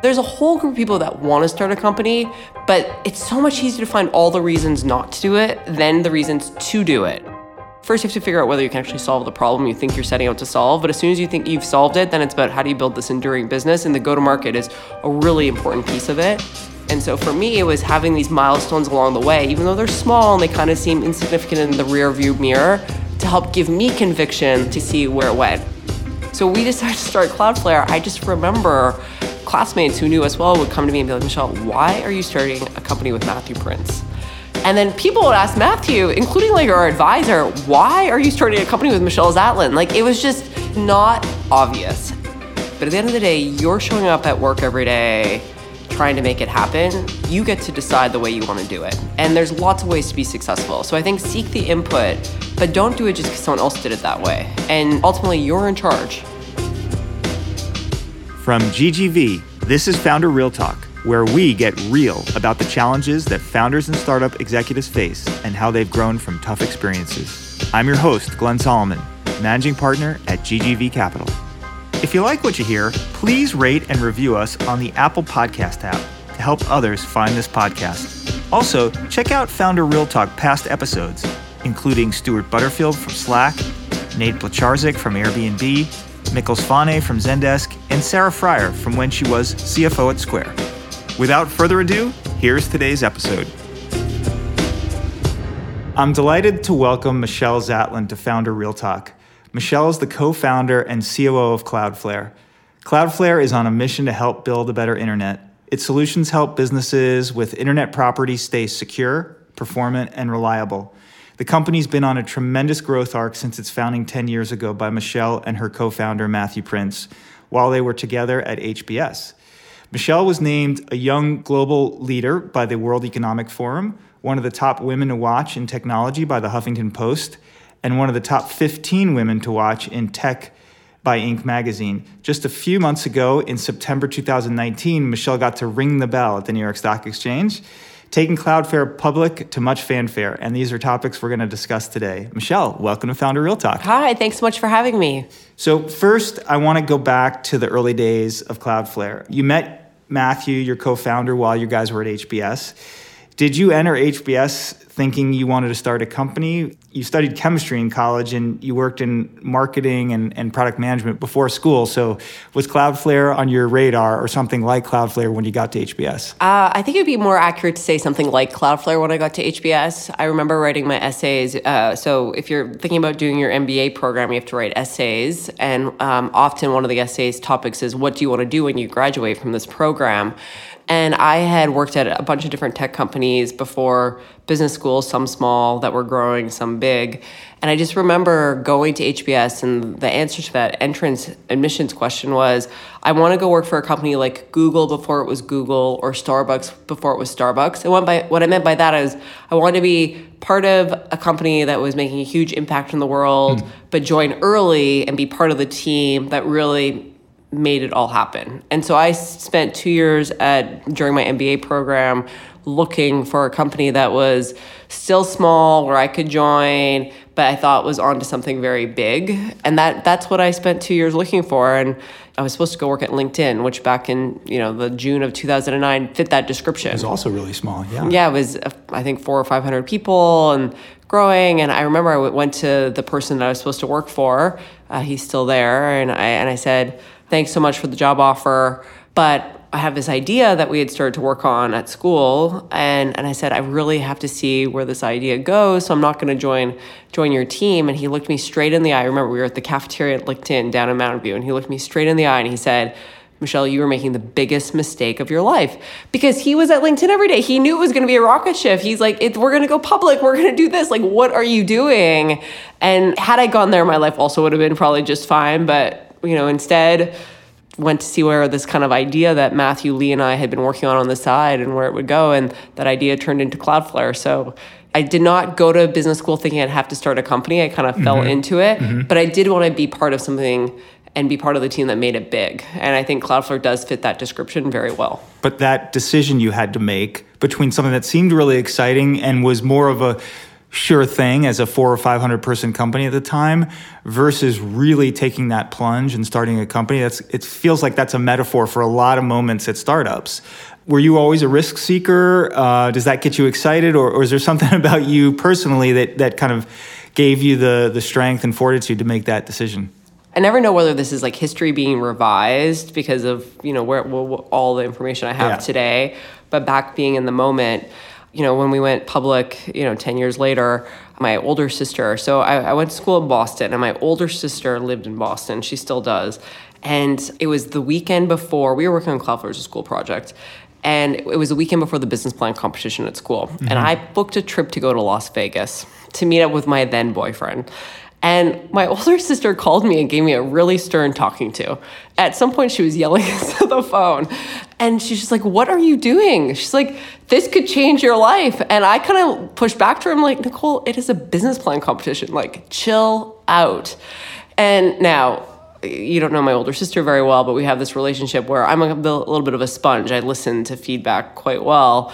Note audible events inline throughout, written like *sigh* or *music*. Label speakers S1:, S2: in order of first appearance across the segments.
S1: There's a whole group of people that want to start a company, but it's so much easier to find all the reasons not to do it than the reasons to do it. First, you have to figure out whether you can actually solve the problem you think you're setting out to solve. But as soon as you think you've solved it, then it's about how do you build this enduring business. And the go to market is a really important piece of it. And so for me, it was having these milestones along the way, even though they're small and they kind of seem insignificant in the rear view mirror, to help give me conviction to see where it went. So we decided to start Cloudflare. I just remember classmates who knew us well would come to me and be like, Michelle, why are you starting a company with Matthew Prince? And then people would ask Matthew, including like our advisor, why are you starting a company with Michelle Zatlyn? Like it was just not obvious. But at the end of the day, you're showing up at work every day trying to make it happen. You get to decide the way you want to do it. And there's lots of ways to be successful. So I think seek the input, but don't do it just because someone else did it that way. And ultimately, you're in charge.
S2: From GGV, this is Founder Real Talk, where we get real about the challenges that founders and startup executives face and how they've grown from tough experiences. I'm your host, Glenn Solomon, managing partner at GGV Capital. If you like what you hear, please rate and review us on the Apple Podcast app to help others find this podcast. Also, check out Founder Real Talk past episodes, including Stuart Butterfield from Slack, Nate Blecharczyk from Airbnb, Mikkel Svane from Zendesk, and Sarah Friar from when she was CFO at Square. Without further ado, here's today's episode. I'm delighted to welcome Michelle Zatlyn to Founder Real Talk. Michelle is the co founder and COO of Cloudflare. Cloudflare is on a mission to help build a better internet. Its solutions help businesses with internet properties stay secure, performant, and reliable. The company's been on a tremendous growth arc since its founding 10 years ago by Michelle and her co founder, Matthew Prince, while they were together at HBS. Michelle was named a young global leader by the World Economic Forum, one of the top women to watch in technology by the Huffington Post, and one of the top 15 women to watch in tech by Inc. magazine. Just a few months ago, in September 2019, Michelle got to ring the bell at the New York Stock Exchange taking Cloudflare public to much fanfare. And these are topics we're going to discuss today. Michelle, welcome to Founder Real Talk.
S1: Hi, thanks so much for having me.
S2: So, first, I want to go back to the early days of Cloudflare. You met Matthew, your co founder, while you guys were at HBS. Did you enter HBS thinking you wanted to start a company? You studied chemistry in college and you worked in marketing and, and product management before school. So, was Cloudflare on your radar or something like Cloudflare when you got to HBS?
S1: Uh, I think it would be more accurate to say something like Cloudflare when I got to HBS. I remember writing my essays. Uh, so, if you're thinking about doing your MBA program, you have to write essays. And um, often one of the essays topics is what do you want to do when you graduate from this program? And I had worked at a bunch of different tech companies before business schools, some small that were growing, some big. And I just remember going to HBS, and the answer to that entrance admissions question was I want to go work for a company like Google before it was Google or Starbucks before it was Starbucks. And what, by, what I meant by that is I wanted to be part of a company that was making a huge impact in the world, mm. but join early and be part of the team that really made it all happen. And so I spent two years at during my MBA program looking for a company that was still small where I could join, but I thought was onto something very big. And that that's what I spent two years looking for. And I was supposed to go work at LinkedIn, which back in you know the June of 2009 fit that description. It
S2: was also really small. Yeah.
S1: Yeah, it was I think four or five hundred people and growing. And I remember I went to the person that I was supposed to work for. Uh, he's still there, and I and I said thanks so much for the job offer. But I have this idea that we had started to work on at school and and I said I really have to see where this idea goes so I'm not going to join join your team. And he looked me straight in the eye. I remember we were at the cafeteria at LinkedIn down in Mountain View and he looked me straight in the eye and he said Michelle you were making the biggest mistake of your life. Because he was at LinkedIn every day. He knew it was going to be a rocket ship. He's like we're going to go public. We're going to do this. Like what are you doing? And had I gone there my life also would have been probably just fine but you know, instead went to see where this kind of idea that Matthew Lee and I had been working on on the side and where it would go. And that idea turned into Cloudflare. So I did not go to business school thinking I'd have to start a company. I kind of mm-hmm. fell into it, mm-hmm. but I did want to be part of something and be part of the team that made it big. And I think Cloudflare does fit that description very well.
S2: But that decision you had to make between something that seemed really exciting and was more of a sure thing as a four or 500 person company at the time versus really taking that plunge and starting a company. That's, it feels like that's a metaphor for a lot of moments at startups. Were you always a risk seeker? Uh, does that get you excited? Or, or is there something *laughs* about you personally that, that kind of gave you the, the strength and fortitude to make that decision?
S1: I never know whether this is like history being revised because of you know where, where all the information I have yeah. today, but back being in the moment, you know, when we went public, you know, 10 years later, my older sister, so I, I, went to school in Boston, and my older sister lived in Boston. She still does. And it was the weekend before, we were working on Cloudflare as a school project. And it was the weekend before the business plan competition at school. Mm-hmm. And I booked a trip to go to Las Vegas to meet up with my then boyfriend. And my *laughs* older sister called me and gave me a really stern talking to. At some point, she was yelling *laughs* into the phone. And she's just like, What are you doing? She's like, This could change your life. And I kind of pushed back to her. I'm like, Nicole, it is a business plan competition. Like, chill out. And now, you don't know my older sister very well, but we have this relationship where I'm a, a little bit of a sponge. I listen to feedback quite well.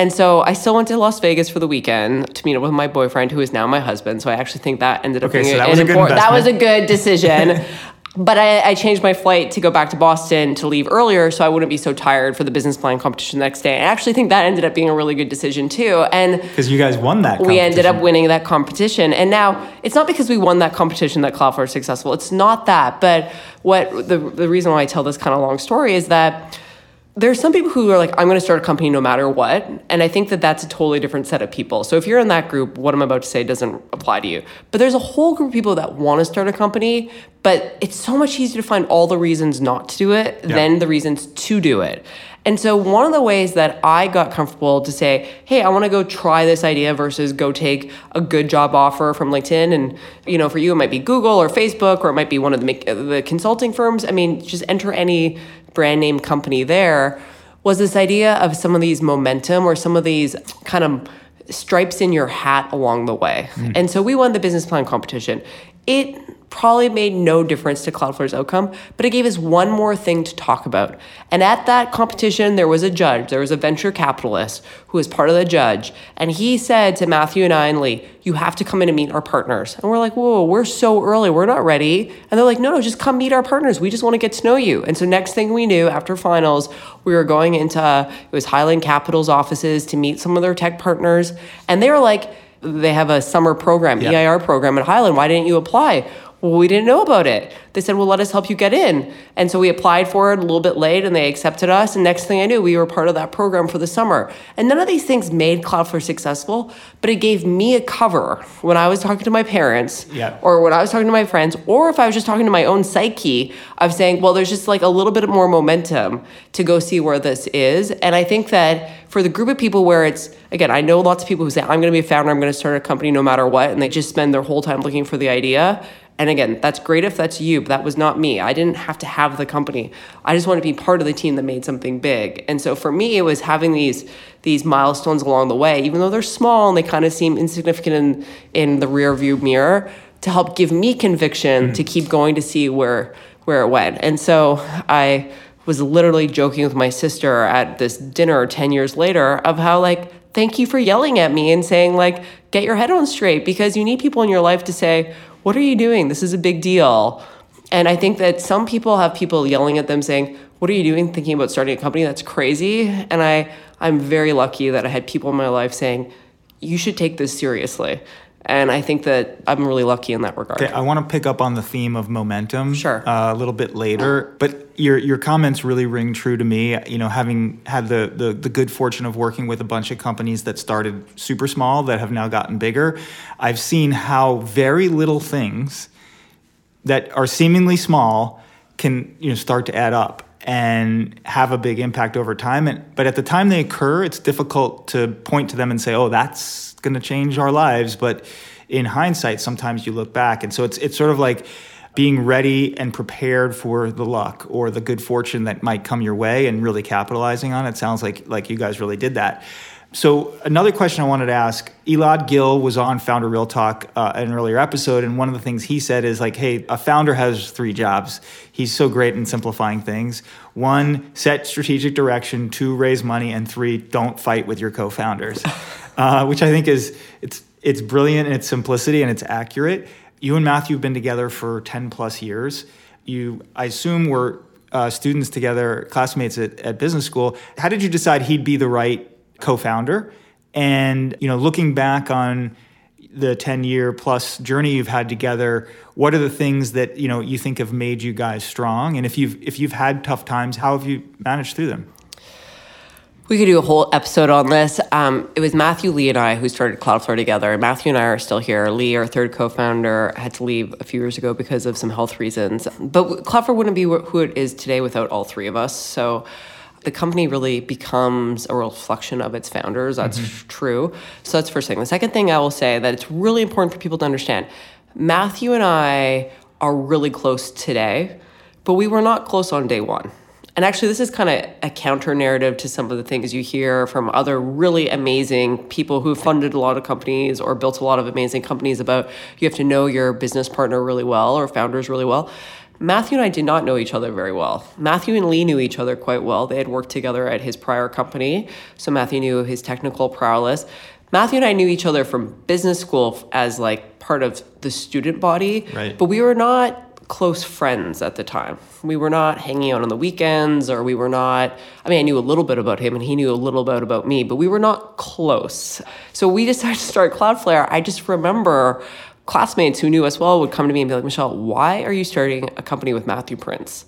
S1: And so I still went to Las Vegas for the weekend to meet up with my boyfriend, who is now my husband. So I actually think that ended up okay, being so
S2: that, was important,
S1: that was a good decision. *laughs* but I, I, changed my flight to go back to Boston to leave earlier so I wouldn't be so tired for the business plan competition the next day. I actually think that ended up being a really good decision too. And
S2: because you guys won that, competition.
S1: we ended up winning that competition. And now it's not because we won that competition that Cloudflare is successful. It's not that. But what the the reason why I tell this kind of long story is that there's some people who are like, I'm going to start a company no matter what. And I think that that's a totally different set of people. So if you're in that group, what I'm about to say doesn't apply to you. But there's a whole group of people that want to start a company, but it's so much easier to find all the reasons not to do it yeah. than the reasons to do it. And so one of the ways that I got comfortable to say, hey, I want to go try this idea versus go take a good job offer from LinkedIn. And, you know, for you, it might be Google or Facebook, or it might be one of the, the consulting firms. I mean, just enter any brand name company there was this idea of some of these momentum or some of these kind of stripes in your hat along the way. Mm. And so we won the business plan competition. It probably made no difference to Cloudflare's outcome, but it gave us one more thing to talk about. And at that competition, there was a judge, there was a venture capitalist who was part of the judge, and he said to Matthew and I and Lee, You have to come in and meet our partners. And we're like, Whoa, we're so early, we're not ready. And they're like, No, no, just come meet our partners. We just want to get to know you. And so, next thing we knew, after finals, we were going into it was Highland Capital's offices to meet some of their tech partners, and they were like, they have a summer program, yeah. EIR program at Highland. Why didn't you apply? Well, we didn't know about it. They said, well, let us help you get in. And so we applied for it a little bit late and they accepted us. And next thing I knew, we were part of that program for the summer. And none of these things made Cloudflare successful, but it gave me a cover when I was talking to my parents
S2: yeah.
S1: or when I was talking to my friends, or if I was just talking to my own psyche of saying, well, there's just like a little bit more momentum to go see where this is. And I think that for the group of people where it's, again, I know lots of people who say, I'm going to be a founder, I'm going to start a company no matter what. And they just spend their whole time looking for the idea. And again, that's great if that's you, but that was not me. I didn't have to have the company. I just wanted to be part of the team that made something big. And so for me, it was having these these milestones along the way, even though they're small and they kind of seem insignificant in in the rear view mirror, to help give me conviction mm-hmm. to keep going to see where where it went. And so I was literally joking with my sister at this dinner 10 years later of how like thank you for yelling at me and saying like get your head on straight because you need people in your life to say what are you doing? This is a big deal. And I think that some people have people yelling at them saying, What are you doing thinking about starting a company? That's crazy. And I, I'm very lucky that I had people in my life saying, You should take this seriously. And I think that I'm really lucky in that regard.
S2: Okay, I want to pick up on the theme of momentum
S1: sure.
S2: Uh, a little bit later, but your your comments really ring true to me. You know, having had the, the the good fortune of working with a bunch of companies that started super small that have now gotten bigger, I've seen how very little things that are seemingly small can you know start to add up and have a big impact over time. And, but at the time they occur, it's difficult to point to them and say, "Oh, that's going to change our lives. But in hindsight, sometimes you look back, and so it's it's sort of like being ready and prepared for the luck or the good fortune that might come your way and really capitalizing on it. Sounds like like you guys really did that. So another question I wanted to ask: Elad Gil was on Founder Real Talk uh, an earlier episode, and one of the things he said is like, "Hey, a founder has three jobs. He's so great in simplifying things. One, set strategic direction. Two, raise money, and three, don't fight with your co-founders." *laughs* uh, which I think is it's it's brilliant in its simplicity and it's accurate. You and Matthew have been together for 10 plus years. You, I assume, were uh, students together, classmates at, at business school. How did you decide he'd be the right co-founder? And you know, looking back on the 10 year plus journey you've had together, what are the things that you know you think have made you guys strong? And if you've if you've had tough times, how have you managed through them?
S1: We could do a whole episode on this. Um, it was Matthew Lee and I who started Cloudflare together. Matthew and I are still here. Lee, our third co-founder, had to leave a few years ago because of some health reasons. But Cloudflare wouldn't be who it is today without all three of us. So the company really becomes a reflection of its founders. That's mm-hmm. true. So that's the first thing. The second thing I will say that it's really important for people to understand. Matthew and I are really close today, but we were not close on day one. And actually, this is kind of a counter narrative to some of the things you hear from other really amazing people who funded a lot of companies or built a lot of amazing companies about you have to know your business partner really well or founders really well. Matthew and I did not know each other very well. Matthew and Lee knew each other quite well. They had worked together at his prior company, so Matthew knew his technical prowess. Matthew and I knew each other from business school as like part of the student body,
S2: right.
S1: but we were not close friends at the time. We were not hanging out on the weekends or we were not I mean I knew a little bit about him and he knew a little bit about me, but we were not close. So we decided to start Cloudflare. I just remember classmates who knew us well would come to me and be like, "Michelle, why are you starting a company with Matthew Prince?"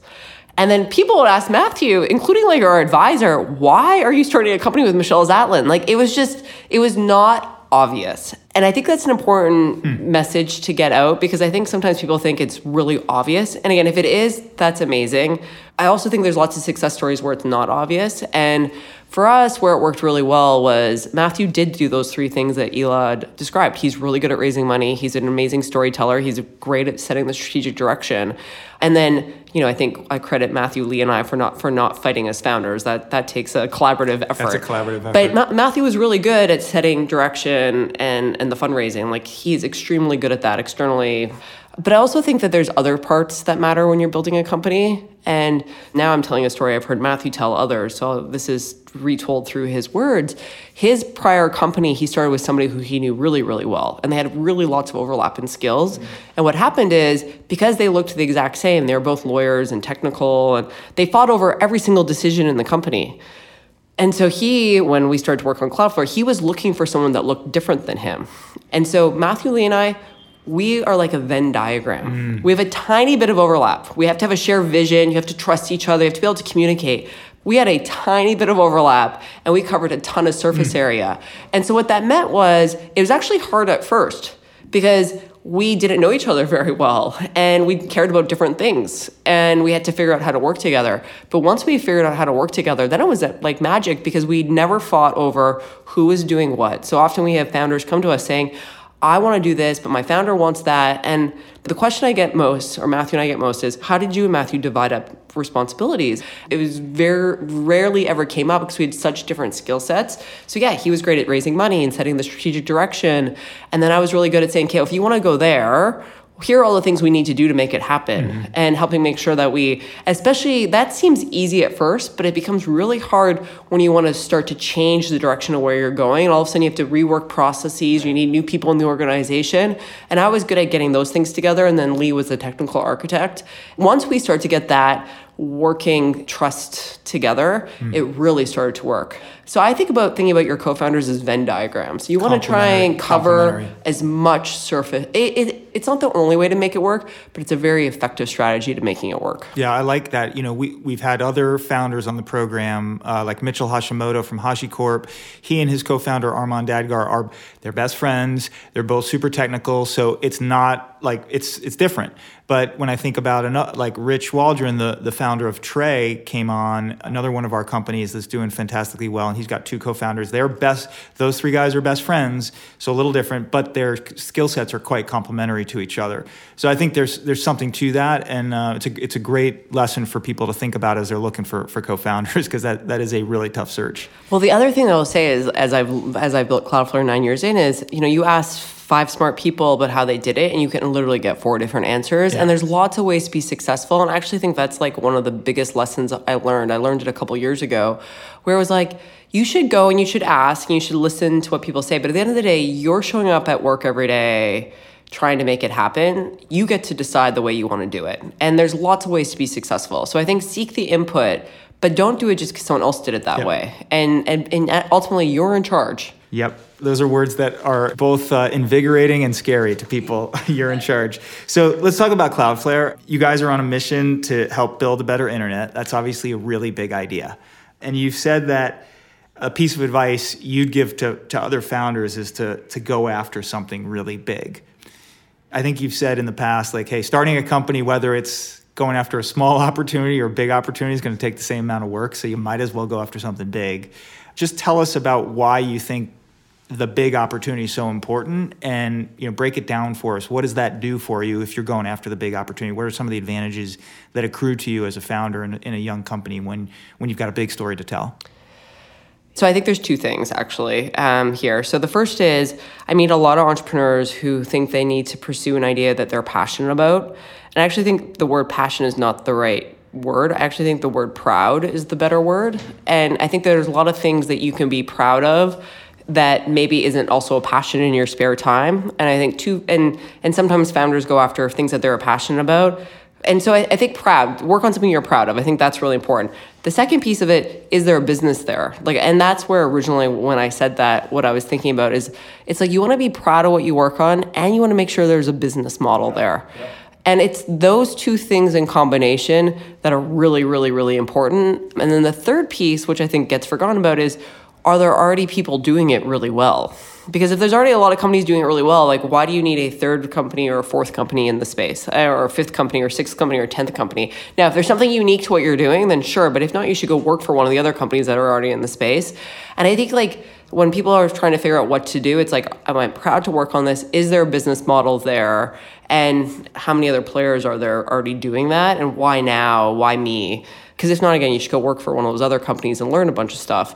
S1: And then people would ask Matthew, including like our advisor, why are you starting a company with Michelle Zatlyn? Like it was just, it was not obvious. And I think that's an important mm. message to get out because I think sometimes people think it's really obvious. And again, if it is, that's amazing. I also think there's lots of success stories where it's not obvious. And for us, where it worked really well was Matthew did do those three things that Elad described. He's really good at raising money. He's an amazing storyteller. He's great at setting the strategic direction. And then, you know, I think I credit Matthew Lee and I for not for not fighting as founders. That that takes a collaborative effort.
S2: That's a collaborative effort.
S1: But Ma- Matthew was really good at setting direction and and the fundraising. Like he's extremely good at that externally. But I also think that there's other parts that matter when you're building a company. And now I'm telling a story I've heard Matthew tell others. So this is retold through his words. His prior company, he started with somebody who he knew really, really well. And they had really lots of overlap in skills. Mm-hmm. And what happened is because they looked the exact same, they were both lawyers and technical, and they fought over every single decision in the company. And so he, when we started to work on Cloudflare, he was looking for someone that looked different than him. And so Matthew Lee and I, we are like a Venn diagram. Mm. We have a tiny bit of overlap. We have to have a shared vision. You have to trust each other. You have to be able to communicate. We had a tiny bit of overlap and we covered a ton of surface mm. area. And so what that meant was it was actually hard at first because we didn't know each other *laughs* very well and we cared about different things and we had to figure out how to work together. But once we figured out how to work together, then it was like magic because we never fought over who was doing what. So often we have founders come to us saying, I want to do this, but my founder wants that. And the question I get most, or Matthew and I get most, is how did you and Matthew divide up responsibilities? It was very rarely ever came up because we had such different skill sets. So yeah, he was great at raising money and setting the strategic direction. And then I was really good at saying, okay, well, if you want to go there, here are all the things we need to do to make it happen mm-hmm. and helping make sure that we especially that seems easy at first but it becomes really hard when you want to start to change the direction of where you're going. And all of a sudden you have to rework processes you need new people in the organization. And i was good at getting those things together and then lee was the technical architect. Once we start to get that working trust together, mm. it really started to work. So I think about thinking about your co-founders as Venn diagrams. You want to try and cover as much surface. It, it, it's not the only way to make it work, but it's a very effective strategy to making it work.
S2: Yeah, I like that. You know, we we've had other founders on the program, uh, like Mitchell Hashimoto from HashiCorp. He and his co-founder Armon Dadgar are they're best friends. They're both super technical, so it's not like it's it's different. But when I think about another, like Rich Waldron, the, the founder of Tray, came on another one of our companies that's doing fantastically well, and he's got two co-founders. They're best; those three guys are best friends, so a little different, but their skill sets are quite complementary to each other. So I think there's there's something to that, and uh, it's a it's a great lesson for people to think about as they're looking for for co-founders because that that is a really tough search.
S1: Well, the other thing I will say is, as I've as I've built Cloudflare nine years in, is you know you ask five smart people about how they did it, and you can literally get four different answers.
S2: Yeah.
S1: And there's lots of ways to be successful. And I actually think that's like one of the biggest lessons I learned. I learned it a couple years ago, where it was like, you should go and you should ask and you should listen to what people say. But at the end of the day, you're showing up at work every day trying to make it happen. You get to decide the way you want to do it. And there's lots of ways to be successful. So I think seek the input, but don't do it just because someone else did it that
S2: Yep.
S1: way. And, and, and ultimately, you're in charge.
S2: Yep. Those are words that are both uh, invigorating and scary to people. *laughs* You're in charge. So let's talk about Cloudflare. You guys are on a mission to help build a better internet. That's obviously a really big idea. And you've said that a piece of advice you'd give to, to other founders is to, to go after something really big. I think you've said in the past, like, hey, starting a company, whether it's going after a small *laughs* opportunity or a big opportunity, is going to take the same amount of work. So you might as well go after something big. Just tell us about why you think the big opportunity so important and you know break it down for us. What does that do for you if you're going after the big opportunity? What are some of the advantages that accrue to you as a founder in, in a young company when when you've got a big story to tell?
S1: So I think there's two things actually um, here. So the first is I meet a lot of entrepreneurs who think they need to pursue an idea that they're passionate about, and I actually think the word passion is not the right word. I actually think the word proud is the better word, and I think there's a lot of things that you can be proud of that maybe isn't also a passion in your spare time. And I think too, and and sometimes founders go after things that they're passionate about. And so I, I think proud, work on something you're proud of. I think that's really important. The second piece of it is there a business there? Like, and that's where originally when I said that, what I was thinking about is it's like you want to be proud of what you work on and you want to make sure there's a business model there. And it's those two things in combination that are really, really, really important. And then the third piece, which I think gets forgotten about, is are there already people doing it really well? Because if there's already a lot of companies doing it really well, like why do you need a third company or a fourth company in the space, Uh, or a fifth company or sixth company or tenth company? Now, if there's something unique to what you're doing, then sure. But if not, you should go work for one of the other companies that are already in the space. And I think like when people are trying to figure out what to do, it's like, am I proud to work on this? Is there a business model there? And how many other players are there already doing that? And why now? Why me? Because if not, again, you should go work for one of those other companies and learn a bunch of stuff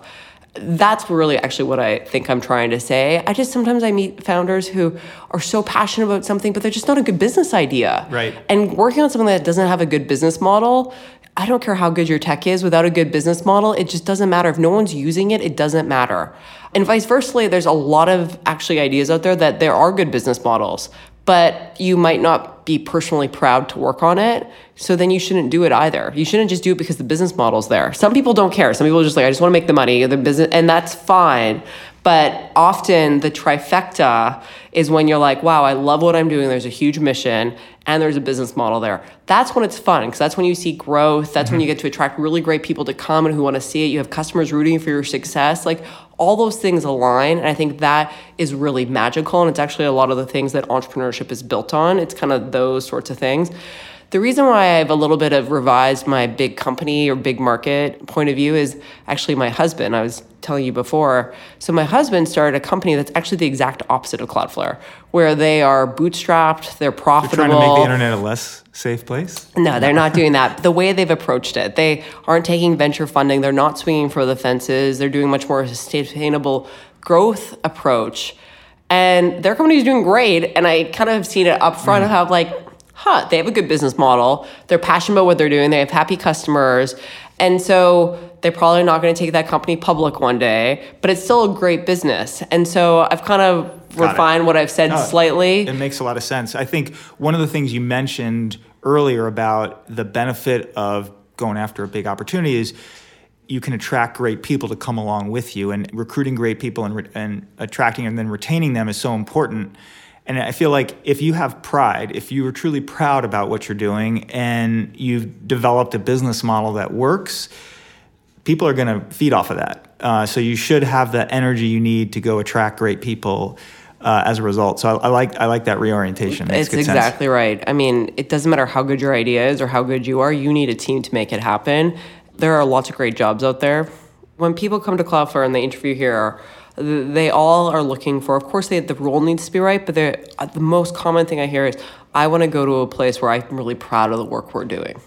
S1: that's really actually what I think I'm trying to say. I just sometimes I meet founders who are so passionate about something, but they're just not a good business idea.
S2: Right.
S1: And working on something that doesn't have a good business model, I don't care how good your tech is, without a good business model, it just doesn't matter. If no one's using it, it doesn't matter. And vice versa, there's a lot of actually ideas out there that there are good business models, but you might not be personally proud to work on it. So then you shouldn't do it either. You shouldn't just do it because the business model's there. Some people don't care. Some people are just like, I just want to make the money, the business, and that's fine. But often the trifecta is when you're like, wow, I love what I'm doing. There's a huge mission and there's a business model there. That's when it's fun because that's when you see growth. That's when you mm-hmm. get to attract really great people to come and who want to see it. You have customers rooting for your success. Like all those things align. And I think that is really magical. And it's actually a lot of the things that entrepreneurship is built on. It's kind of those sorts of things. The reason why I've a little bit of revised my big company or big market point of view is actually my husband. I was telling you before. So my husband started a company that's actually the exact opposite of Cloudflare, where they are bootstrapped, they're profitable.
S2: trying to make the internet a less safe place
S1: No, they're not *laughs* doing that. The way they've approached it, they aren't taking venture funding. They're not swinging for the fences. They're doing much more sustainable growth approach, and their company is doing great. And I kind of have seen it up front mm. of how like, huh, they have a good business model. They're passionate about what they're doing. They have happy customers, and so they're probably not going to take that company public one day. But it's still a great business. And so I've kind of
S2: Got it.
S1: refined what I've said
S2: No,
S1: slightly.
S2: It makes a lot of sense. I think one of the things you mentioned earlier about the benefit of going after a big opportunity is you can attract great people to come along with you, and recruiting great people and, re- and attracting and then retaining them is so important. And I feel like if you have pride, if you are truly proud about what you're doing, and you've developed a business model that works, people are going to feed off of that. Uh, so you should have the energy you need to go attract great people uh, as a result. So I, I like I like that reorientation. Makes
S1: It's
S2: good sense.
S1: exactly right. I mean, it doesn't matter how good your idea is or how good you are, you need a team to make it happen. There are lots of great jobs out there. When people come to Cloudflare and they interview here, they all are looking for, of course, they, the role needs to be right, but uh, the most common thing I hear is, I want to go to a place where I'm really proud of the work we're doing.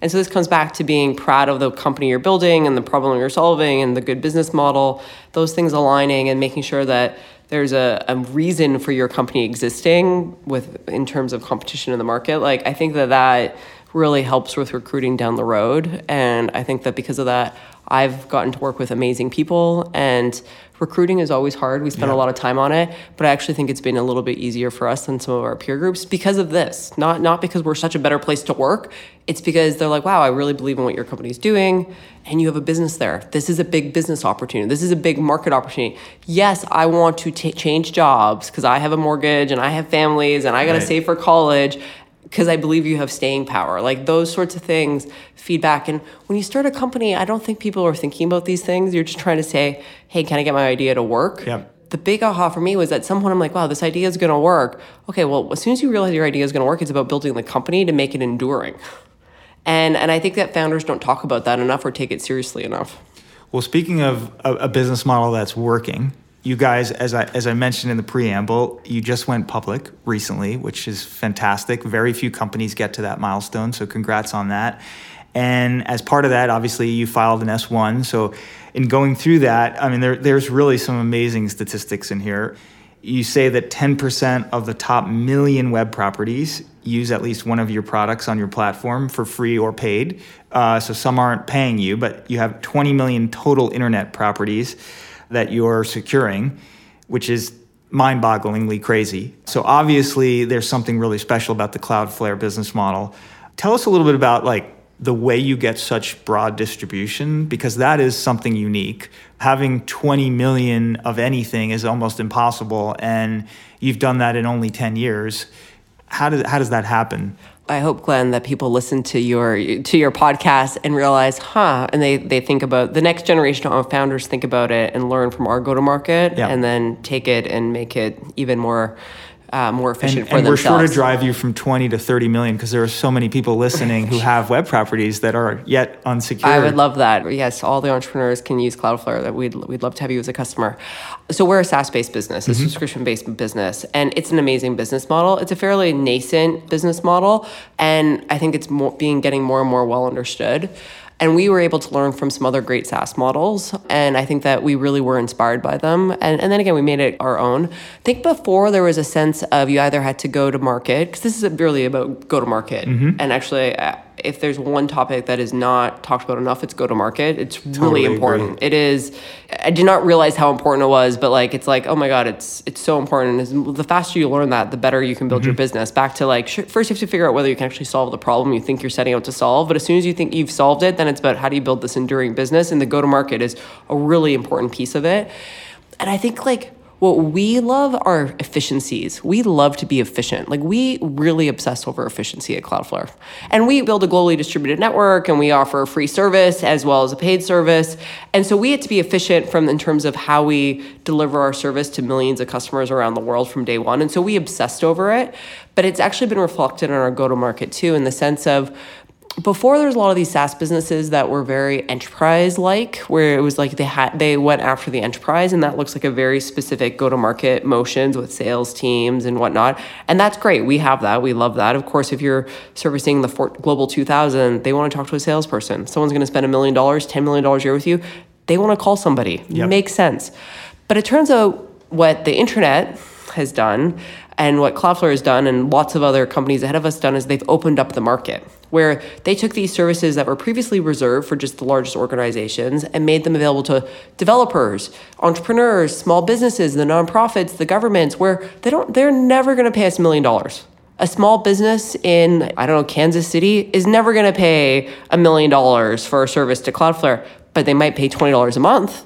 S1: And so this comes back to being proud of the company you're building and the problem you're solving and the good business model, those things aligning and making sure that there's a, a reason for your company existing with in terms of competition in the market. Like I think that that really helps with recruiting down the road. And I think that because of that, I've gotten to work with amazing people and recruiting is always hard. We spend
S2: Yeah.
S1: a lot of time on it, but I actually think it's been a little bit easier for us than some of our peer groups because of this. Not not because we're such a better place to work. It's because they're like, "Wow, I really believe in what your company's doing and you have a business there. This is a big business opportunity. This is a big market opportunity. Yes, I want to ta change jobs because I have a mortgage and I have families and I got to
S2: Right.
S1: save for college." Because I believe you have staying power. Like those sorts of things, feedback. And when you start a company, I don't think people are thinking about these things. You're just trying to say, hey, can I get my idea to work?
S2: Yep.
S1: The big aha for me was at some point I'm like, wow, this idea is going to work. Okay, well, as soon as you realize your idea is going to work, it's about building the company to make it enduring. And and I think that founders don't talk about that enough or take it seriously enough.
S2: Well, speaking of a, a business model that's working, you guys, as I as I mentioned in the preamble, you just went public recently, which is fantastic. Very few companies get to that milestone, so congrats on that. And as part of that, obviously, you filed an S one. So, in going through that, I mean, there, there's really some amazing statistics in here. You say that 10% of the top million web properties use at least one of your products on your platform for free or paid. Uh, so some aren't paying you, but you have 20 million total internet properties that you're securing, which is mind bogglingly crazy. So obviously, there's something really special about the Cloudflare business model. Tell us a little bit about like the way you get such broad distribution because that is something unique. Having 20 million of anything is almost impossible and you've done that in only 10 years. How does how does that happen?
S1: I hope, Glenn, that people listen to your to your podcast and realize, huh, and they they think about the next generation of founders think about it and learn from our go to market,
S2: Yeah.
S1: and then take it and make it even more uh, more efficient
S2: And,
S1: for
S2: and we're sure to drive you from 20 to 30 million because there are so many people listening who *laughs* have web properties that are yet unsecured.
S1: I would love that. Yes, all the entrepreneurs can use Cloudflare. That we'd we'd love to have you as a customer. So we're a SaaS-based business, a subscription-based business, and it's an amazing business model. It's a fairly nascent business model, and I think it's more, being getting more and more well understood. And we were able to learn from some other great SaaS models, and I think that we really were inspired by them. And, and then again, we made it our own. I think before there was a sense of you either had to go to market, because this is really about go to market. Mm-hmm. And actually, if there's one topic that is not talked about enough, it's go to market. It's
S2: Totally
S1: really
S2: agree.
S1: important. It is. I did not realize how important it was, but like it's like oh my god, it's it's so important. Is the faster you learn that, the better you can build
S2: Mm-hmm.
S1: your business. Back to like first you have to figure out whether you can actually solve the problem you think you're setting out to solve. But as soon as you think you've solved it, then it's about how do you build this enduring business, and the go to market is a really important piece of it. And I think like what we love are efficiencies. We love to be efficient. Like we really obsess over efficiency at Cloudflare. And we build a globally distributed network and we offer a free service as well as a paid service. And so we had to be efficient from in terms of how we deliver our service to millions of customers around the world from day one. And so we obsessed over it. But it's actually been reflected in our go-to-market too, in the sense of before there was a lot of these SaaS businesses that were very enterprise like, where it was like they had they went after the enterprise, and that looks like a very specific go to market motions with sales teams and whatnot, and that's great. We have that, we love that. Of course, if you're servicing the Fort Global 2000, they want to talk to a salesperson. Someone's going to spend a million dollars, ten million dollars a year with you. They want to call somebody.
S2: Yep.
S1: Makes sense, but it turns out what the internet has done and what Cloudflare has done and lots of other companies ahead of us done is they've opened up the market where they took these services that were previously reserved for just the largest organizations and made them available to developers, entrepreneurs, small businesses, the nonprofits, the governments where they don't they're never to pay us a million dollars. A small business in I don't know Kansas City is never to pay a million dollars for a service to Cloudflare, but they might pay $20 a month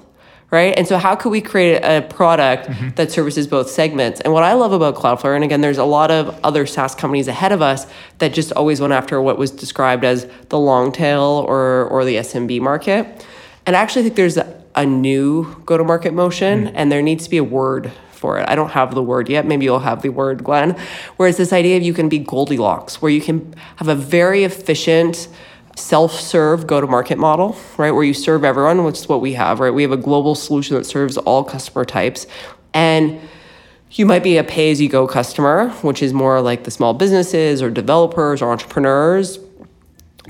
S1: right? And so, how could we create a product mm-hmm. that services both segments? And what I love about Cloudflare, and again, there's a lot of other SaaS companies ahead of us that just always went after what was described as the long tail or or the SMB market. And I actually think there's a, a new go to market motion, mm. and there needs to be a word for it. I don't have the word yet. Maybe you'll have the word, Glenn. Whereas this idea of you can be Goldilocks, where you can have a very efficient self-serve go-to-market model, right? Where you serve everyone, which is what we have, right? We have a global solution that serves all customer types. And you might be a pay-as-you-go customer, which is more like the small businesses or developers or entrepreneurs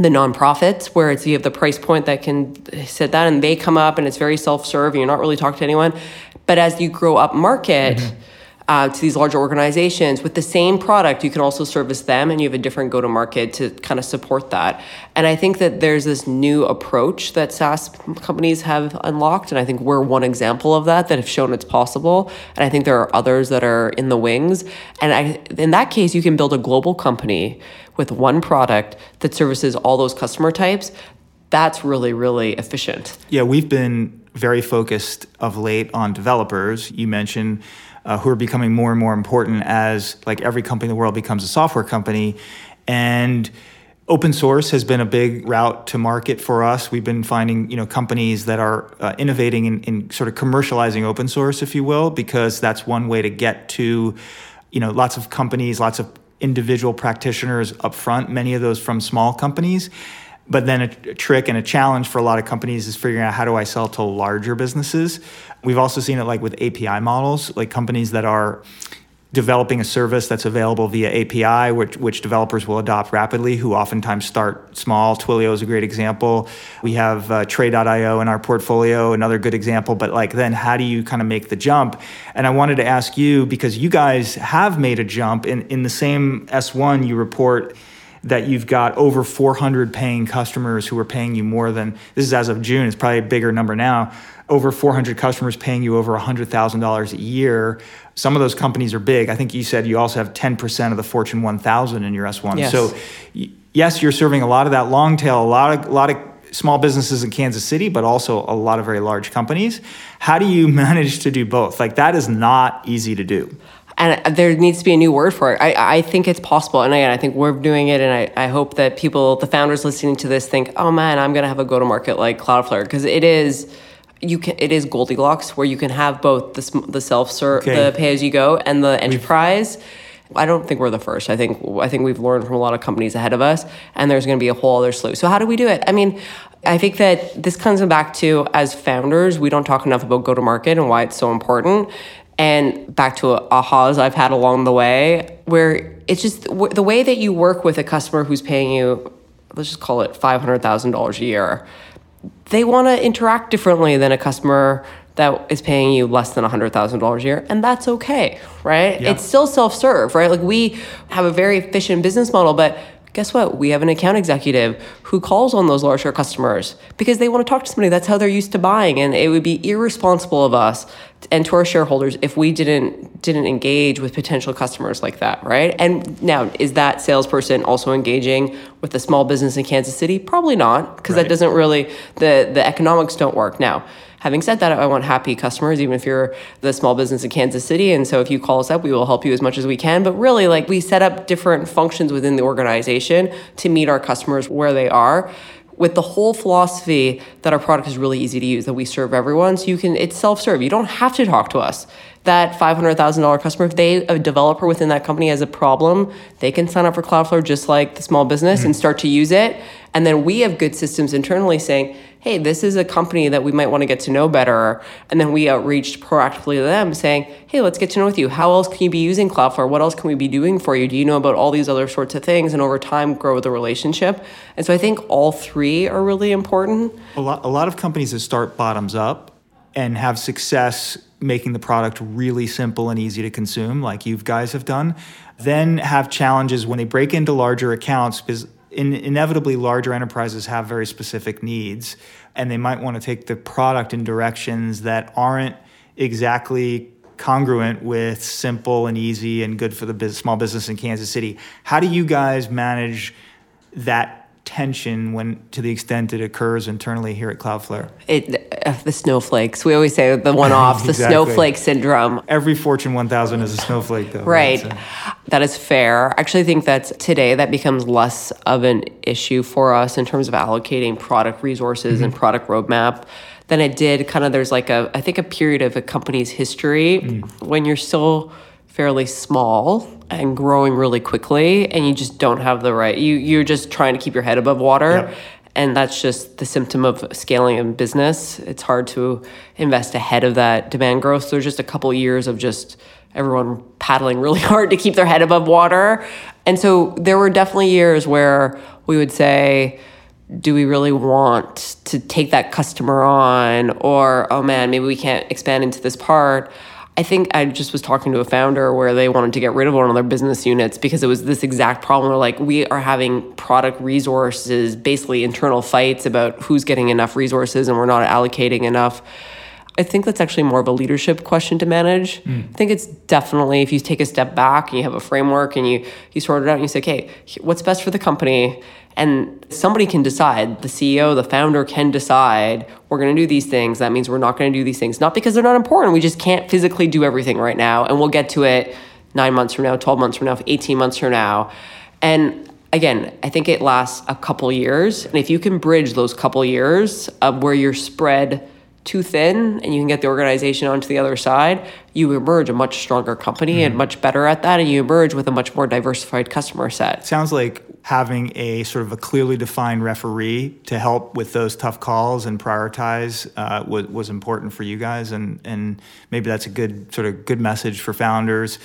S1: the nonprofits where it's you have the price point that can set that and they come up and it's very self-serve and you're not really talking to anyone But as you grow up market, mm-hmm. Uh, to these larger organizations with the same product you can also service them and you have a different go to market to kind of support that. And i think that there's this new approach that saas companies have unlocked and i think we're one example of that that have shown it's possible. And i think there are others that are in the wings. And I, in that case you can build a global company with one product that services all those customer types. That's really really efficient.
S2: Yeah we've been very focused of late on developers. You mentioned uh, who are becoming more and more important as like every company in the world becomes a software company. And open source has been a big route to market for us. We've been finding you know companies that are uh, innovating in, in sort of commercializing open source if you will because that's one way to get to you know lots of companies lots of individual practitioners up front many of those from small companies but then a, a, trick and a challenge for a lot of companies is figuring out how do I sell to larger businesses. We've also seen it like with API models, like companies that are developing a service that's available via API, which, which developers will adopt rapidly, who oftentimes start small. Twilio is a great example. We have uh, Tray.io in our portfolio, another good example. But like, then how do you kind of make the jump? And I wanted to ask you because you guys have made a jump in, in the same S1 you report that you've got over 400 paying customers who are paying you more than this is as of June. It's probably a bigger number now. Over 400 customers paying you over $100,000 a year. Some of those companies are big. I think you said you also have 10% of the Fortune 1000 in your S1.
S1: Yes.
S2: So, yes, you're serving a lot of that long tail, a lot of, a lot of small businesses in Kansas City, but also a lot of very large companies. How do you *laughs* manage to do both? Like, that is not easy to do
S1: and there needs to be a new word for it. I, I think it's possible. And again, I think we're doing it. And I, I hope that people, the founders listening to this, think, oh man, I'm going to have a go to market like Cloudflare. Because it is. You can. It is Goldilocks, where you can have both the the self serve, okay. the pay as you go, and the enterprise. We've- I don't think we're the first. I think I think we've learned from a lot of companies ahead of us, and there's going to be a whole other slew. So how do we do it? I mean, I think that this comes back to as founders, we don't talk enough about go to market and why it's so important and back to ahas I've had along the way, where it's just the way that you work with a customer who's paying you, let's just call it $500,000 a year. They want to interact differently than a customer that is paying you less than $100,000 a year, and that's okay, right? It's still self serve, right? Like we have a very efficient business model, but guess what? We have an account executive who calls on those larger customers because they want to talk to somebody. That's how they're used to buying. And it would be irresponsible of us and to our shareholders if we didn't didn't engage with potential customers like that, right? And now, is that salesperson also engaging with the small business in Kansas City? Probably not, because right. that doesn't really the the economics don't work. Now, Having said that, I want happy customers, even if you're the small business in Kansas City. And so if you call us up, we will help you as much as we can. But really, like we set up different functions within the organization to meet our customers where they are with the whole philosophy that our product is really easy to use, that we serve everyone. So you can, it's self serve. You don't have to talk to us. That $500,000 customer, if they, a developer within that company has a problem, they can sign up for Cloudflare just like the small business mm-hmm. and start to use it. And then we have good systems internally saying, hey, this is a company that we might want to get to know better. And then we outreached proactively to them saying, hey, let's get to know with you. How else can you be using Cloudflare? What else can we be doing for you? Do you know about all these other sorts of things? And over time, grow the relationship. And so I think all three are really important.
S2: A lot, a lot of companies that start bottoms up and have success making the product really simple and easy to consume, like you guys have done, then have challenges when they break into larger accounts because in, inevitably larger enterprises have very specific needs and they might want to take the product in directions that aren't exactly congruent with simple and easy and good for the small business in Kansas City. How do you guys manage that tension when to the extent it occurs internally here at Cloudflare?
S1: It, uh, the snowflakes. We always say the one-offs, *laughs* exactly. the snowflake syndrome.
S2: Every Fortune 1000 is a snowflake, though.
S1: Right. right? So. That is fair. I actually think that today that becomes less of an issue for us in terms of allocating product resources mm-hmm. and product roadmap than it did. Kind of, there's like a, I think, a period of a company's history mm. when you're still fairly small and growing really quickly and you just don't have the right you you're just trying to keep your head above water yep. And that's just the symptom of scaling a business it's hard to invest ahead of that demand growth so there's just a couple years of just everyone paddling really *laughs* hard to keep their head above water and so there were definitely years where we would say do we really want to take that customer on? Or, oh man, maybe we can't expand into this part. I think I just was talking to a founder where they wanted to get rid of one of their business units because it was this exact problem where like we are having product resources, basically internal fights about who's getting enough resources and we're not allocating enough. I think that's actually more of a leadership question to manage. Mm. I think it's definitely if you take a step back and you have a framework and you you sort it out and you say, okay, what's best for the company? And somebody can decide, the CEO, the founder can decide, we're going to do these things. That means we're not going to do these things. Not because they're not important. We just can't physically do everything right now. And we'll get to it nine months from now, 12 months from now, 18 months from now. And again, I think it lasts a couple years. And if you can bridge those couple years of where you're spread too thin and you can get the organization onto the other side, you emerge a much stronger company mm-hmm. and much better at that. And you emerge with a much more diversified customer set.
S2: Sounds like having a sort of a clearly defined referee to help with those tough calls and prioritize uh, was, was important for you guys. And, and maybe that's a good sort of good message for founders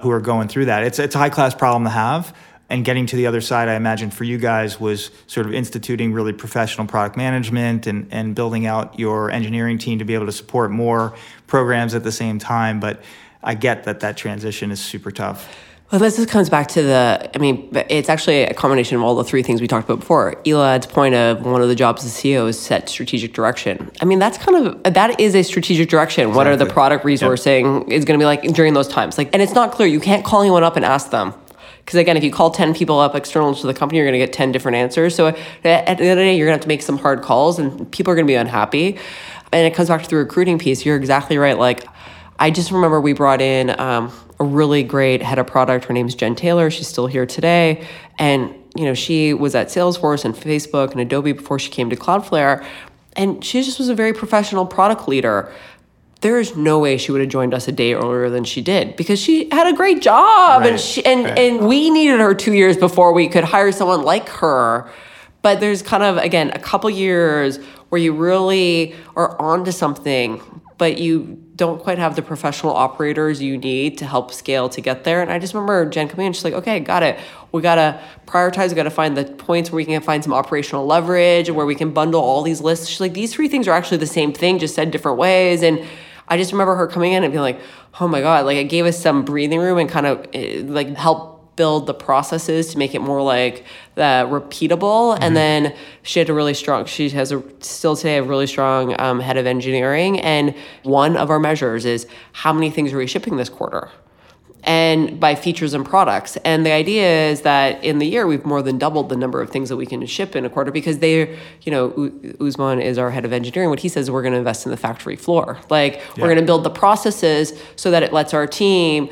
S2: who are going through that. It's, it's a high class problem to have and getting to the other side, I imagine for you guys was sort of instituting really professional product management and, and building out your engineering team to be able to support more programs at the same time. But I get that that transition is super tough.
S1: Well, this just comes back to the, I mean, it's actually a combination of all the three things we talked about before. Elad's point of one of the jobs of CEO is set strategic direction. I mean, that's kind of, that is a strategic direction. Exactly. What are the product resourcing yep. is going to be like during those times? Like, and it's not clear. You can't call anyone up and ask them because again, if you call 10 people up external to the company, you're going to get 10 different answers. So at the end of the day, you're going to have to make some hard calls and people are going to be unhappy. And it comes back to the recruiting piece. You're exactly right. Like, I just remember we brought in um, a really great head of product. Her name's Jen Taylor. She's still here today. And, you know, she was at Salesforce and Facebook and Adobe before she came to Cloudflare. And she just was a very professional product leader there is no way she would have joined us a day earlier than she did because she had a great job right. and she and, right. and we needed her two years before we could hire someone like her. But there's kind of again a couple years where you really are onto something but you don't quite have the professional operators you need to help scale to get there. And i just remember jen coming in she's like okay got it. We got to prioritize. We got to find the points where we can find some operational leverage and where we can bundle all these lists. She's like these three things are actually the same thing just said different ways. And I just remember her coming in and being like, oh my God, like it gave us some breathing room and kind of eh, like help build the processes to make it more like the repeatable. Mm-hmm. And then she had a really strong, she has a still today a really strong um, head of engineering. And one of our measures is how many things are we shipping this quarter? And by features and products. And the idea is that in the year we've more than doubled the number of things that we can ship in a quarter because they, you know, Usman is our head of engineering. What he says is we're going to invest in the factory floor. Like yeah. we're going to build the processes so that it lets our team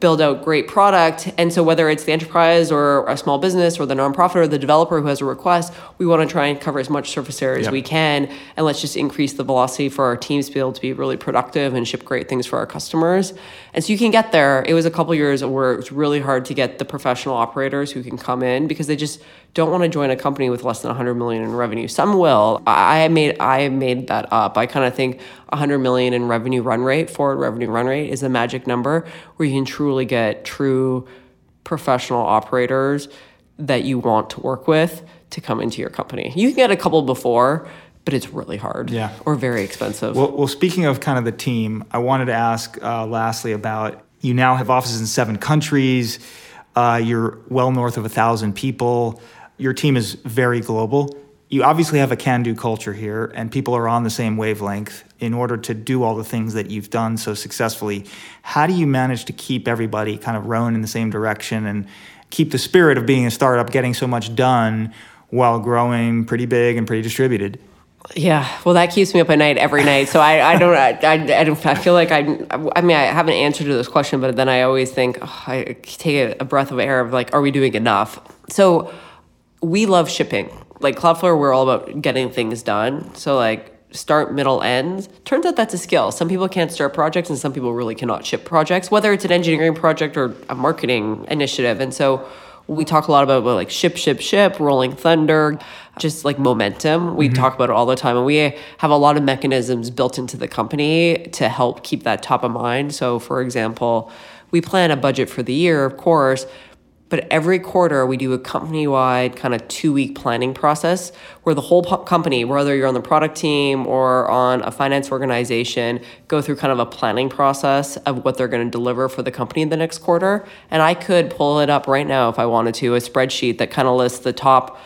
S1: build out great product. And so whether it's the enterprise or a small business or the nonprofit or the developer who has a request, we want to try and cover as much surface area yep. as we can. And let's just increase the velocity for our teams to be able to be really productive and ship great things for our customers. And so you can get there. It was a couple years where it was really hard to get the professional operators who can come in because they just don't want to join a company with less than 100 million in revenue. Some will. I made I made that up. I kind of think 100 million in revenue run rate, forward revenue run rate is a magic number where you can truly get true professional operators that you want to work with to come into your company. You can get a couple before, but it's really hard yeah. or very expensive.
S2: Well, well, speaking of kind of the team, I wanted to ask uh, lastly about you now have offices in seven countries. Uh, you're well north of a thousand people. Your team is very global you obviously have a can do culture here, and people are on the same wavelength in order to do all the things that you've done so successfully. How do you manage to keep everybody kind of rowing in the same direction and keep the spirit of being a startup getting so much done while growing pretty big and pretty distributed?
S1: Yeah, well, that keeps me up at night every night. So I, I don't, I, I, don't, I feel like I, I mean, I have an answer to this question, but then I always think, oh, I take a, breath of air of like, are we doing enough? So we love shipping like Cloudflare, we're all about getting things done. So like start, middle, end. Turns out that's a skill. Some people can't start projects and some people really cannot ship projects, whether it's an engineering project or a marketing initiative. And so we talk a lot about, about like ship, ship, ship, rolling thunder, just like momentum. We mm-hmm. talk about it all the time. And we have a lot of mechanisms built into the company to help keep that top of mind. So for example, we plan a budget for the year, of course, But every quarter, we do a company wide kind of two week planning process where the whole company, whether you're on the product team or on a finance organization, go through kind of a planning process of what they're going to deliver for the company in the next quarter. And I could pull it up right now if I wanted to, a spreadsheet that kind of lists the top,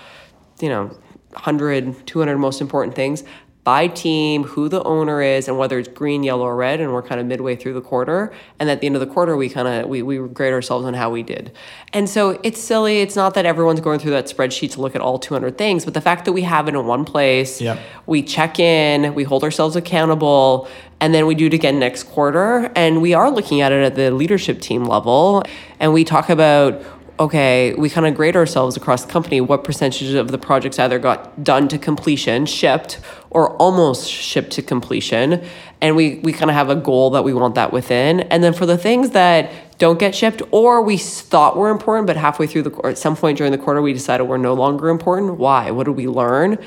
S1: you know, 100, 200 most important things by team, who the owner is, and whether it's green, yellow, or red. And we're kind of midway through the quarter. And at the end of the quarter, we kind of we, we grade ourselves on how we did. And so it's silly. It's not that everyone's going through that spreadsheet to look at all 200 things, but the fact that we have it in one place, we check in, we hold ourselves accountable, and then we do it again next quarter. And we are looking at it at the leadership team level, and we talk about okay, we kind of grade ourselves across the company what percentage of the projects either got done to completion, shipped, or almost shipped to completion. And we, we kind of have a goal that we want that within. And then for the things that don't get shipped or we thought were important, but halfway through the or at some point during the quarter, we decided we're no longer important. Why? What did we learn?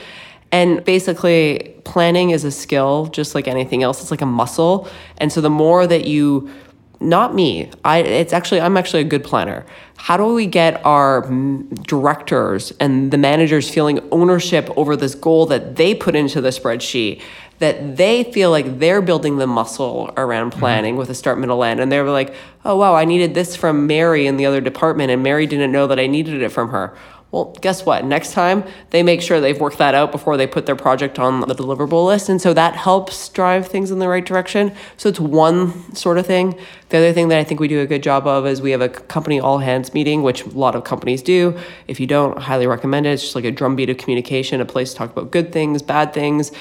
S1: And basically, planning is a skill just like anything else. It's like a muscle. And so the more that you not me. I it's actually I'm actually a good planner. How do we get our directors and the managers feeling ownership over this goal that they put into the spreadsheet? That they feel like they're building the muscle around mm-hmm. planning with a start, middle, end, and they're like, "Oh wow, I needed this from Mary in the other department, and Mary didn't know that I needed it from her." Well, guess what? Next time they make sure they've worked that out before they put their project on the deliverable list. And so that helps drive things in the right direction. So it's one sort of thing. The other thing that I think we do a good job of is we have a company all hands meeting, which a lot of companies do. If you don't, I highly recommend it. It's just like a drumbeat of communication, a place to talk about good things, bad things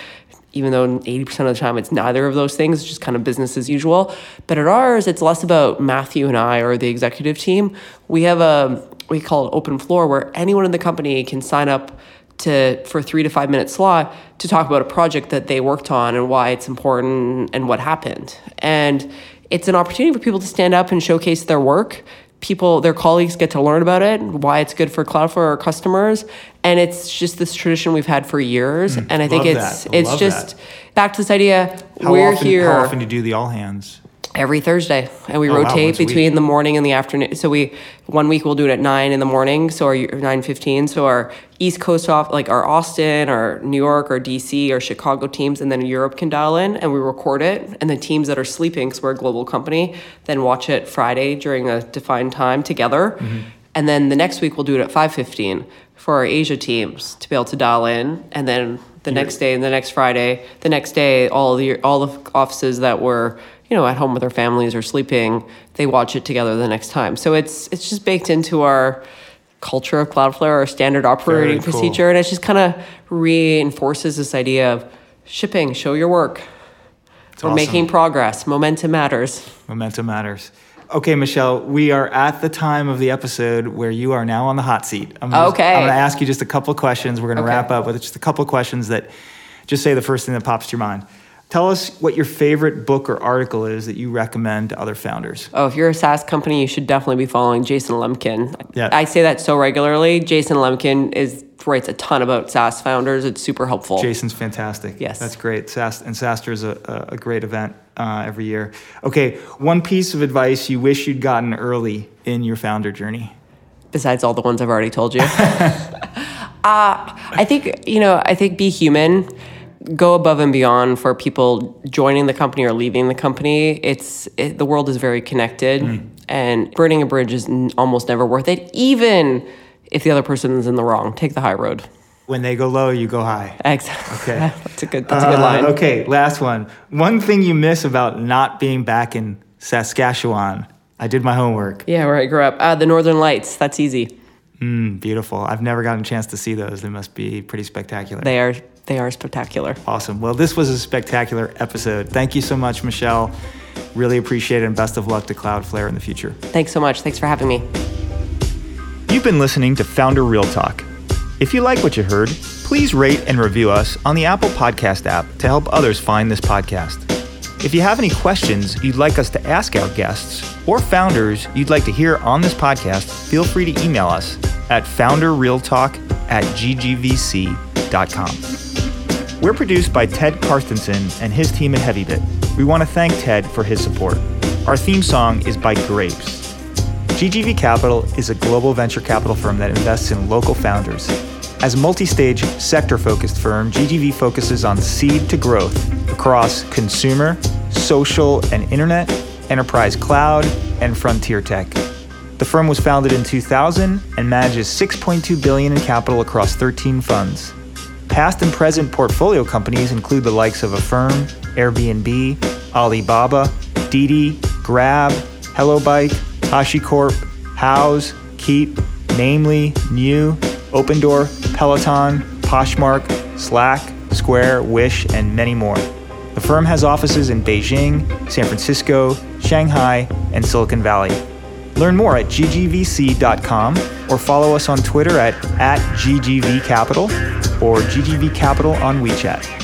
S1: even though 80% of the time it's neither of those things, it's just kind of business as usual. But at ours, it's less about Matthew and I or the executive team. We have a, we call it open floor, where anyone in the company can sign up to for three to five minute slot to talk about a project that they worked on and why it's important and what happened. And it's an opportunity for people to stand up and showcase their work people their colleagues get to learn about it why it's good for cloudflare or customers and it's just this tradition we've had for years hmm. and i think it's
S2: that.
S1: It's
S2: love
S1: just
S2: that.
S1: back to this idea
S2: How
S1: we're
S2: often,
S1: here
S2: How often do you do the all hands?
S1: Every thursday and we
S2: Oh,
S1: rotate
S2: week.
S1: between the morning and the afternoon so we one week we'll do it at 9 in the morning so our 9.15 so our east coast off like our austin or new york or dc or chicago teams and then europe can dial in and we record it and the teams that are sleeping because we're a global company then watch it friday during a defined time together
S2: Mm-hmm.
S1: and then the next week we'll do it at 5.15 for our asia teams to be able to dial in and then the next day and the next friday the next day all the all the offices that were you know at home with their families or sleeping they watch it together the next time so it's it's just baked into our culture of cloudflare our standard operating
S2: cool.
S1: procedure and it just kind of reinforces this idea of shipping show your work we're
S2: awesome.
S1: making progress momentum matters
S2: Momentum matters. Okay, Michelle, we are at the time of the episode where you are now on the hot seat. I'm gonna,
S1: Okay.
S2: I'm going to ask you just a couple of questions. We're going to
S1: Okay.
S2: wrap up with just a couple of questions that just say the first thing that pops to your mind. Tell us what your favorite book or article is that you recommend to other founders.
S1: Oh, if you're a SaaS company, you should definitely be following Jason Lemkin.
S2: Yeah.
S1: I say that so regularly. Jason Lemkin is writes a ton about SaaS founders. It's super helpful.
S2: Jason's fantastic.
S1: Yes.
S2: That's great. SaaS, and SaaStr is a, a, a great event uh, every year. Okay, one piece of advice you wish you'd gotten early in your founder journey.
S1: Besides all the ones I've already told you. *laughs* uh, I think, you know, I think be human. Go above and beyond for people joining the company or leaving the company. It's it, the world is very connected,
S2: Mm.
S1: and burning a bridge is n- almost never worth it, even if the other person is in the wrong. Take the high road.
S2: When they go low, you go high.
S1: Exactly.
S2: Okay. *laughs*
S1: that's a good. That's a good
S2: Uh,
S1: line.
S2: okay, last one. One thing you miss about not being back in Saskatchewan. I did my homework.
S1: Yeah, where I grew up. Uh, the Northern Lights. That's easy.
S2: Mm, beautiful. I've never gotten a chance to see those. They must be pretty spectacular.
S1: They are. They are spectacular.
S2: awesome. Well, this was a spectacular episode. Thank you so much, Michelle. Really appreciate it, and best of luck to Cloudflare in the future.
S1: Thanks so much. Thanks for having me.
S2: You've been listening to Founder Real Talk. If you like what you heard, please rate and review us on the Apple Podcast app to help others find this podcast. If you have any questions you'd like us to ask our guests or founders you'd like to hear on this podcast, feel free to email us at founderrealtalk at ggvc.com. We're produced by Ted Karstensen and his team at HeavyBit. We want to thank Ted for his support. Our theme song is by Grapes. GGV Capital is a global venture capital firm that invests in local founders. As a multi stage, sector focused firm, GGV focuses on seed to growth across consumer, social, and internet, enterprise cloud, and frontier tech. The firm was founded in 2000 and manages 6.2 billion in capital across 13 funds. Past and present portfolio companies include the likes of Affirm, Airbnb, Alibaba, Didi, Grab, HelloBike, HashiCorp, Houzz, Keep, Namely, NIU, Opendoor, Peloton, Poshmark, Slack, Square, Wish, and many more. The firm has offices in Beijing, San Francisco, Shanghai, and Silicon Valley. Learn more at ggvc.com or follow us on Twitter at, at ggvcapital or ggvcapital on WeChat.